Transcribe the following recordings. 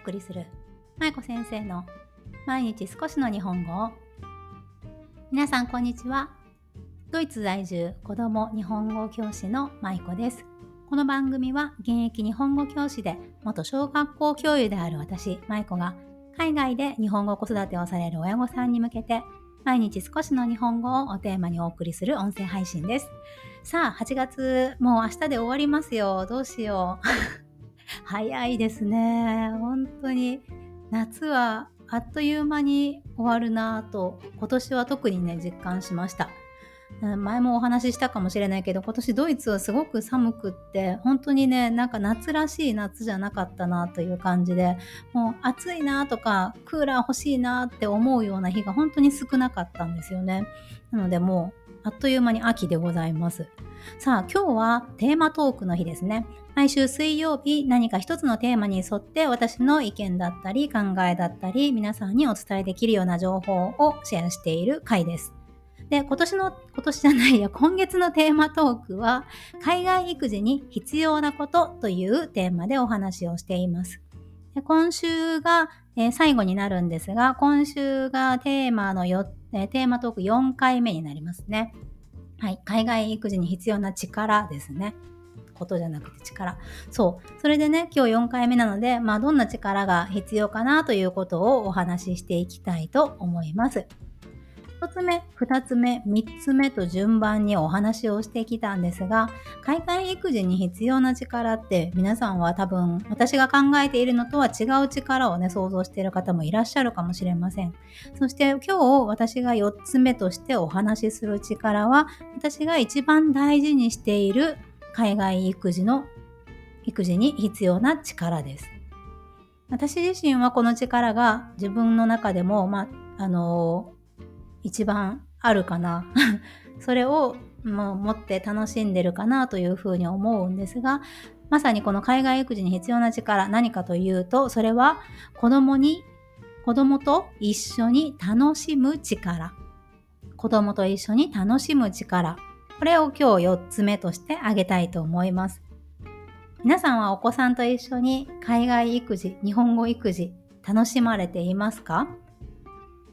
送りする舞子先生の毎日少しの日本語を皆さんこんにちはドイツ在住子供日本語教師の舞子ですこの番組は現役日本語教師で元小学校教諭である私舞子が海外で日本語子育てをされる親御さんに向けて毎日少しの日本語をおテーマにお送りする音声配信です。さあ、8月、もう明日で終わりますよ。どうしよう。早いですね。本当に。夏はあっという間に終わるなぁと、今年は特にね、実感しました。前もお話ししたかもしれないけど今年ドイツはすごく寒くって本当にねなんか夏らしい夏じゃなかったなという感じでもう暑いなとかクーラー欲しいなって思うような日が本当に少なかったんですよねなのでもうあっという間に秋でございますさあ今日はテーマトークの日ですね毎週水曜日何か一つのテーマに沿って私の意見だったり考えだったり皆さんにお伝えできるような情報をシェアしている回ですで、今年の、今年じゃないや、今月のテーマトークは、海外育児に必要なことというテーマでお話をしています。で今週が、えー、最後になるんですが、今週がテーマのよ、えー、テーマトーク4回目になりますね。はい。海外育児に必要な力ですね。ことじゃなくて力。そう。それでね、今日4回目なので、まあ、どんな力が必要かなということをお話ししていきたいと思います。1つ目、2つ目、3つ目と順番にお話をしてきたんですが、海外育児に必要な力って皆さんは多分私が考えているのとは違う力をね、想像している方もいらっしゃるかもしれません。そして今日私が4つ目としてお話しする力は、私が一番大事にしている海外育児の育児に必要な力です。私自身はこの力が自分の中でも、まあ、あの一番あるかな。それをもう持って楽しんでるかなというふうに思うんですがまさにこの海外育児に必要な力何かというとそれは子供に子供と一緒に楽しむ力。子供と一緒に楽しむ力。これを今日4つ目として挙げたいと思います皆さんはお子さんと一緒に海外育児日本語育児楽しまれていますか？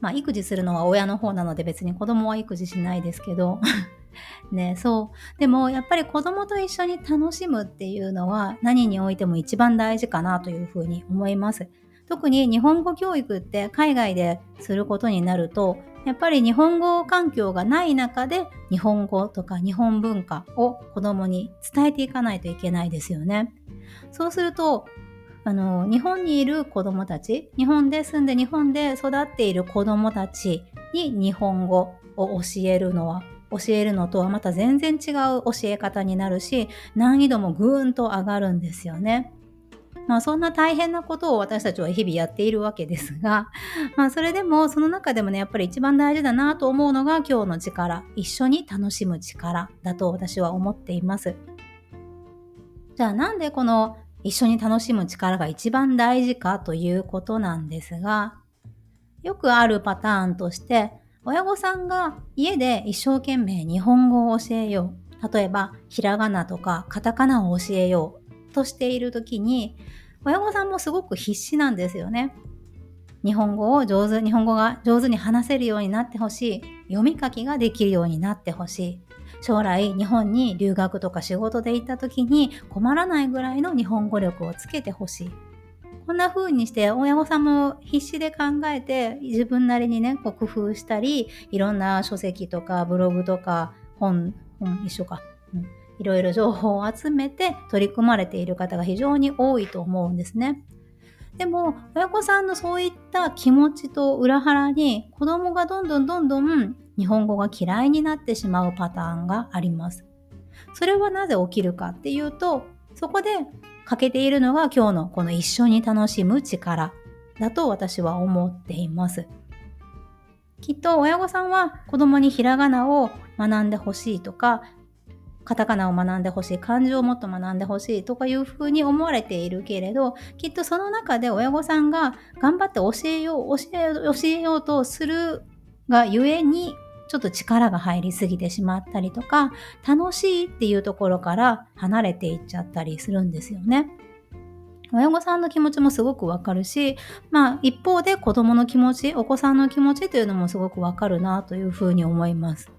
まあ、育児するのは親の方なので別に子供は育児しないですけど ね、そう。でもやっぱり子供と一緒に楽しむっていうのは何においても一番大事かなというふうに思います。特に日本語教育って海外ですることになるとやっぱり日本語環境がない中で日本語とか日本文化を子供に伝えていかないといけないですよね。そうするとあの日本にいる子どもたち日本で住んで日本で育っている子どもたちに日本語を教えるのは教えるのとはまた全然違う教え方になるし難易度もぐーんと上がるんですよね。まあそんな大変なことを私たちは日々やっているわけですが、まあそれでもその中でもね、やっぱり一番大事だなと思うのが今日の力、一緒に楽しむ力だと私は思っています。じゃあなんでこの一緒に楽しむ力が一番大事かということなんですが、よくあるパターンとして、親御さんが家で一生懸命日本語を教えよう。例えば、ひらがなとかカタカナを教えようとしている時に、親御さんもすごく必死なんですよね。日本語を上手、日本語が上手に話せるようになってほしい。読み書きができるようになってほしい。将来日本に留学とか仕事で行った時に困らないぐらいの日本語力をつけてほしい。こんな風にして親御さんも必死で考えて自分なりにね、こう工夫したり、いろんな書籍とかブログとか本、本一緒か、うん、いろいろ情報を集めて取り組まれている方が非常に多いと思うんですね。でも、親御さんのそういった気持ちと裏腹に子供がどんどんどんどん日本語が嫌いになってしまうパターンがあります。それはなぜ起きるかっていうと、そこで欠けているのが今日のこの一緒に楽しむ力だと私は思っています。きっと親御さんは子供にひらがなを学んでほしいとか、カタカナを学んでほしい、漢字をもっと学んでほしいとかいうふうに思われているけれど、きっとその中で親御さんが頑張って教えよう、教え教えようとするがゆえにちょっと力が入りすぎてしまったりとか、楽しいっていうところから離れていっちゃったりするんですよね。親御さんの気持ちもすごくわかるし、まあ一方で子供の気持ち、お子さんの気持ちというのもすごくわかるなというふうに思います。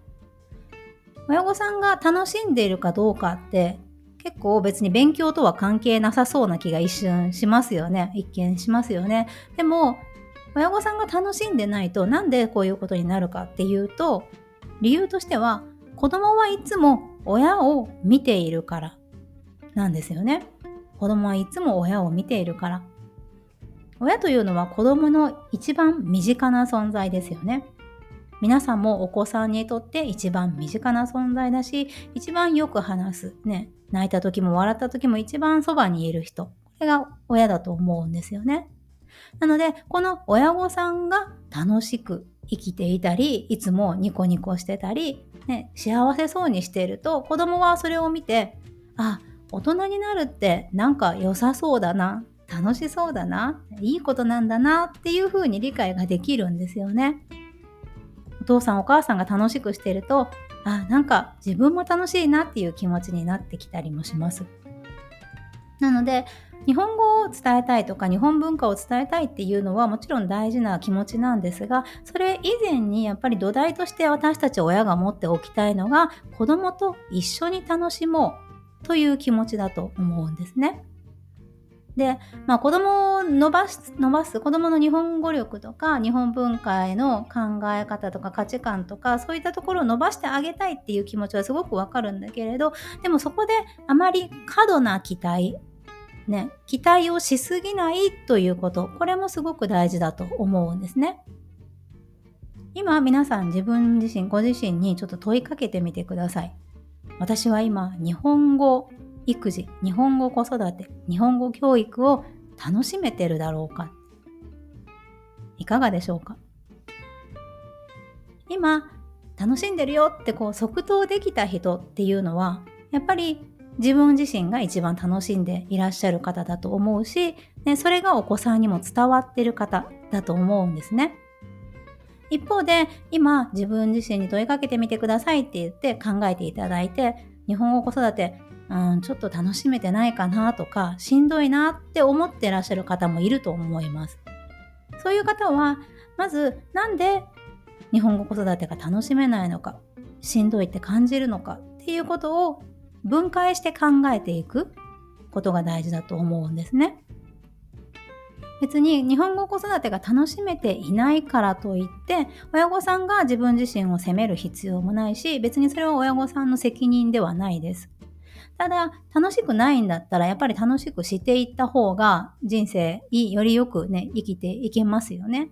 親御さんが楽しんでいるかどうかって結構別に勉強とは関係なさそうな気が一瞬しますよね。一見しますよね。でも親御さんが楽しんでないとなんでこういうことになるかっていうと理由としては子供はいつも親を見ているからなんですよね。子供はいつも親を見ているから。親というのは子供の一番身近な存在ですよね。皆さんもお子さんにとって一番身近な存在だし、一番よく話す。ね。泣いた時も笑った時も一番そばにいる人。これが親だと思うんですよね。なので、この親御さんが楽しく生きていたり、いつもニコニコしてたり、ね、幸せそうにしていると、子供はそれを見て、あ、大人になるってなんか良さそうだな、楽しそうだな、いいことなんだなっていうふうに理解ができるんですよね。お父さんお母さんが楽しくしてると、あ、なんか自分も楽しいなっていう気持ちになってきたりもします。なので、日本語を伝えたいとか日本文化を伝えたいっていうのはもちろん大事な気持ちなんですがそれ以前にやっぱり土台として私たち親が持っておきたいのが子供と一緒に楽しもうという気持ちだと思うんですね。で、まあ、子供を伸ばす、伸ばす、子供の日本語力とか、日本文化への考え方とか価値観とか、そういったところを伸ばしてあげたいっていう気持ちはすごくわかるんだけれど、でもそこであまり過度な期待、ね、期待をしすぎないということ、これもすごく大事だと思うんですね。今皆さん自分自身、ご自身にちょっと問いかけてみてください。私は今日本語育児日本語子育て日本語教育を楽しめてるだろうかいかがでしょうか？今楽しんでるよってこう即答できた人っていうのはやっぱり自分自身が一番楽しんでいらっしゃる方だと思うし、ね、それがお子さんにも伝わってる方だと思うんですね。一方で、今自分自身に問いかけてみてくださいって言って考えていただいて、日本語子育て、うん、ちょっと楽しめてないかなとか、しんどいなって思ってらっしゃる方もいると思います。そういう方は、まず、なんで日本語子育てが楽しめないのか、しんどいって感じるのかっていうことを分解して考えていくことが大事だと思うんですね。別に日本語子育てが楽しめていないからといって親御さんが自分自身を責める必要もないし別にそれは親御さんの責任ではないです。ただ楽しくないんだったらやっぱり楽しくしていった方が人生よりよくね生きていけますよね。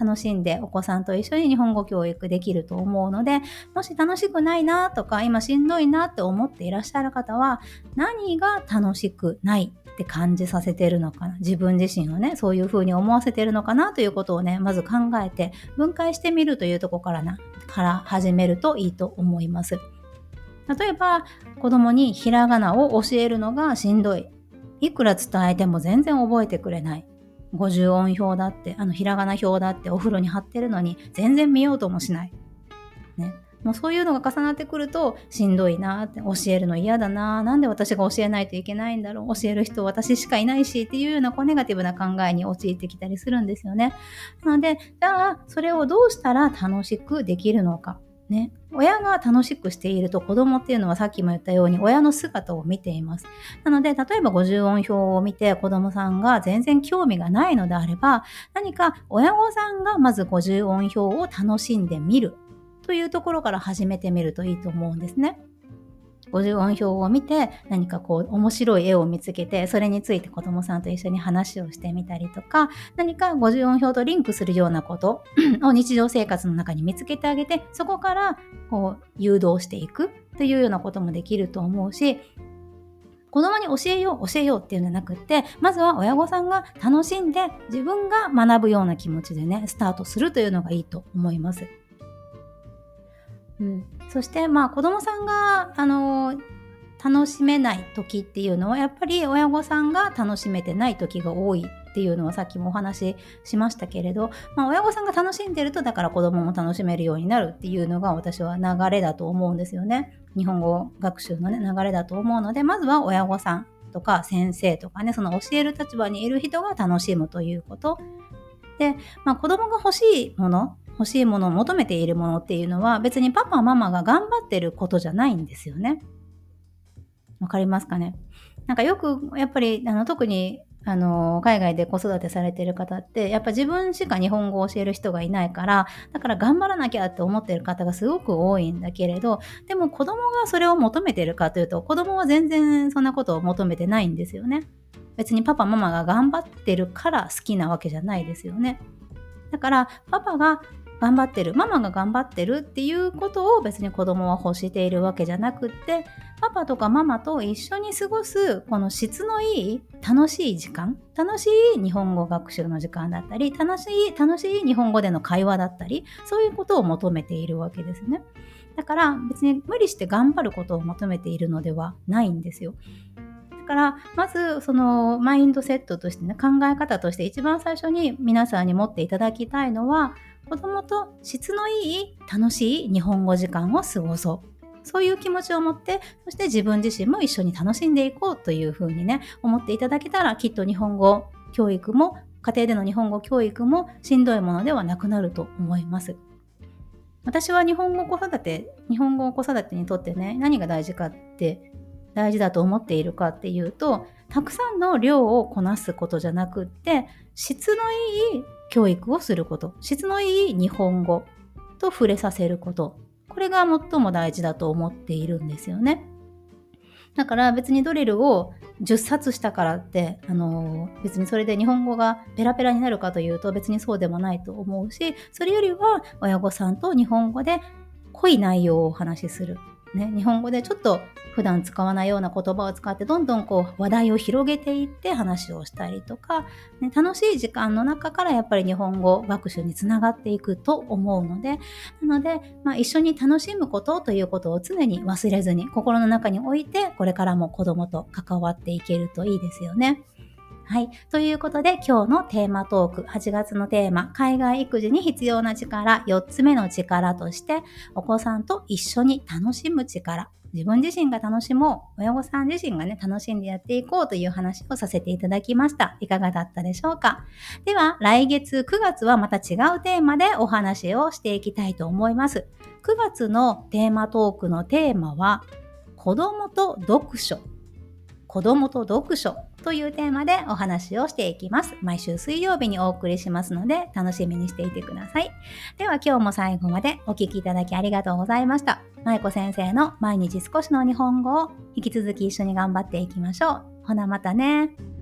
楽しんでお子さんと一緒に日本語教育できると思うので、もし楽しくないなとか、今しんどいなって思っていらっしゃる方は、何が楽しくないって感じさせてるのかな自分自身をね、そういう風に思わせてるのかなということをね、まず考えて分解してみるというとこからな、から始めるといいと思います。例えば、子供にひらがなを教えるのがしんどい。いくら伝えても全然覚えてくれない。50音表だって、あのひらがな表だってお風呂に貼ってるのに全然見ようともしない。ね。もうそういうのが重なってくるとしんどいなって教えるの嫌だななんで私が教えないといけないんだろう教える人私しかいないしっていうようなこうネガティブな考えに陥ってきたりするんですよね。なのでじゃあそれをどうしたら楽しくできるのか。ね、親が楽しくしていると子供っていうのはさっきも言ったように親の姿を見ています。なので、例えば五十音表を見て子供さんが全然興味がないのであれば、何か親御さんがまず五十音表を楽しんでみるというところから始めてみるといいと思うんですね。50音表を見て何かこう面白い絵を見つけてそれについて子供さんと一緒に話をしてみたりとか何か50音表とリンクするようなこと を日常生活の中に見つけてあげてそこからこう誘導していくというようなこともできると思うし子供に教えよう教えようっていうんじゃなくってまずは親御さんが楽しんで自分が学ぶような気持ちでねスタートするというのがいいと思います。うん、そしてまあ子供さんがあの楽しめない時っていうのはやっぱり親御さんが楽しめてない時が多いっていうのはさっきもお話ししましたけれど、まあ、親御さんが楽しんでるとだから子供も楽しめるようになるっていうのが私は流れだと思うんですよね。日本語学習の、ね、流れだと思うのでまずは親御さんとか先生とかね、その教える立場にいる人が楽しむということ。で、まあ子供が欲しいもの、欲しいものを求めているものっていうのは別にパパママが頑張ってることじゃないんですよね。わかりますかね？なんかよくやっぱりあの特にあの、海外で子育てされてる方って、やっぱ自分しか日本語を教える人がいないから、だから頑張らなきゃって思ってる方がすごく多いんだけれど、でも子供がそれを求めてるかというと、子供は全然そんなことを求めてないんですよね。別にパパママが頑張ってるから好きなわけじゃないですよね。だから、パパが頑張ってる、ママが頑張ってるっていうことを別に子供は欲しているわけじゃなくって、パパとかママと一緒に過ごすこの質のいい楽しい時間、楽しい日本語学習の時間だったり、楽しい、楽しい日本語での会話だったり、そういうことを求めているわけですね。だから別に無理して頑張ることを求めているのではないんですよ。だからまずそのマインドセットとしてね考え方として一番最初に皆さんに持っていただきたいのは子供と質のいい楽しい日本語時間を過ごそう。そういう気持ちを持って、そして自分自身も一緒に楽しんでいこうというふうにね、思っていただけたら、きっと日本語教育も、家庭での日本語教育もしんどいものではなくなると思います。私は日本語子育て、日本語子育てにとってね、何が大事かって、大事だと思っているかっていうと、たくさんの量をこなすことじゃなくって、質のいい教育をすること、質のいい日本語と触れさせること、これが最も大事だと思っているんですよね。だから別にドリルを10冊したからって、あのー、別にそれで日本語がペラペラになるかというと別にそうでもないと思うし、それよりは親御さんと日本語で濃い内容をお話しする。ね、日本語でちょっと普段使わないような言葉を使ってどんどんこう話題を広げていって話をしたりとか、ね、楽しい時間の中からやっぱり日本語学習につながっていくと思うのでなので、まあ、一緒に楽しむことということを常に忘れずに心の中に置いてこれからも子供と関わっていけるといいですよね。はい。ということで、今日のテーマトーク、8月のテーマ、海外育児に必要な力、4つ目の力として、お子さんと一緒に楽しむ力、自分自身が楽しもう、親御さん自身がね、楽しんでやっていこうという話をさせていただきました。いかがだったでしょうか？では、来月9月はまた違うテーマでお話をしていきたいと思います。9月のテーマトークのテーマは、子供と読書。子供と読書というテーマでお話をしていきます。毎週水曜日にお送りしますので楽しみにしていてください。では今日も最後までお聴きいただきありがとうございました。舞子先生の毎日少しの日本語を引き続き一緒に頑張っていきましょう。ほなまたね。